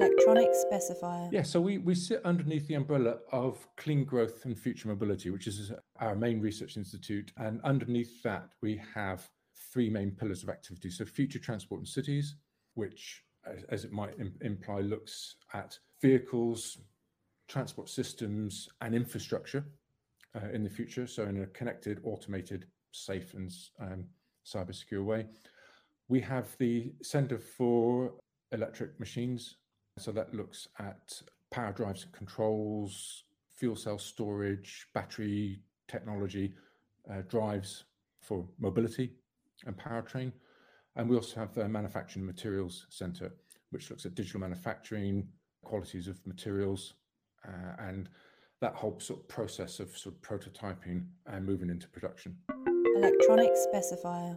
Electronic specifier. Yeah, so we, we sit underneath the umbrella of Clean Growth and Future Mobility, which is our main research institute. And underneath that, we have three main pillars of activity. So, future transport in cities, which, as, as it might Im- imply, looks at vehicles, transport systems, and infrastructure uh, in the future. So, in a connected, automated, safe, and um, cyber secure way. We have the Center for Electric Machines. So, that looks at power drives and controls, fuel cell storage, battery technology, uh, drives for mobility and powertrain. And we also have the Manufacturing Materials Center, which looks at digital manufacturing, qualities of materials, uh, and that whole sort of process of sort of prototyping and moving into production. Electronic specifier.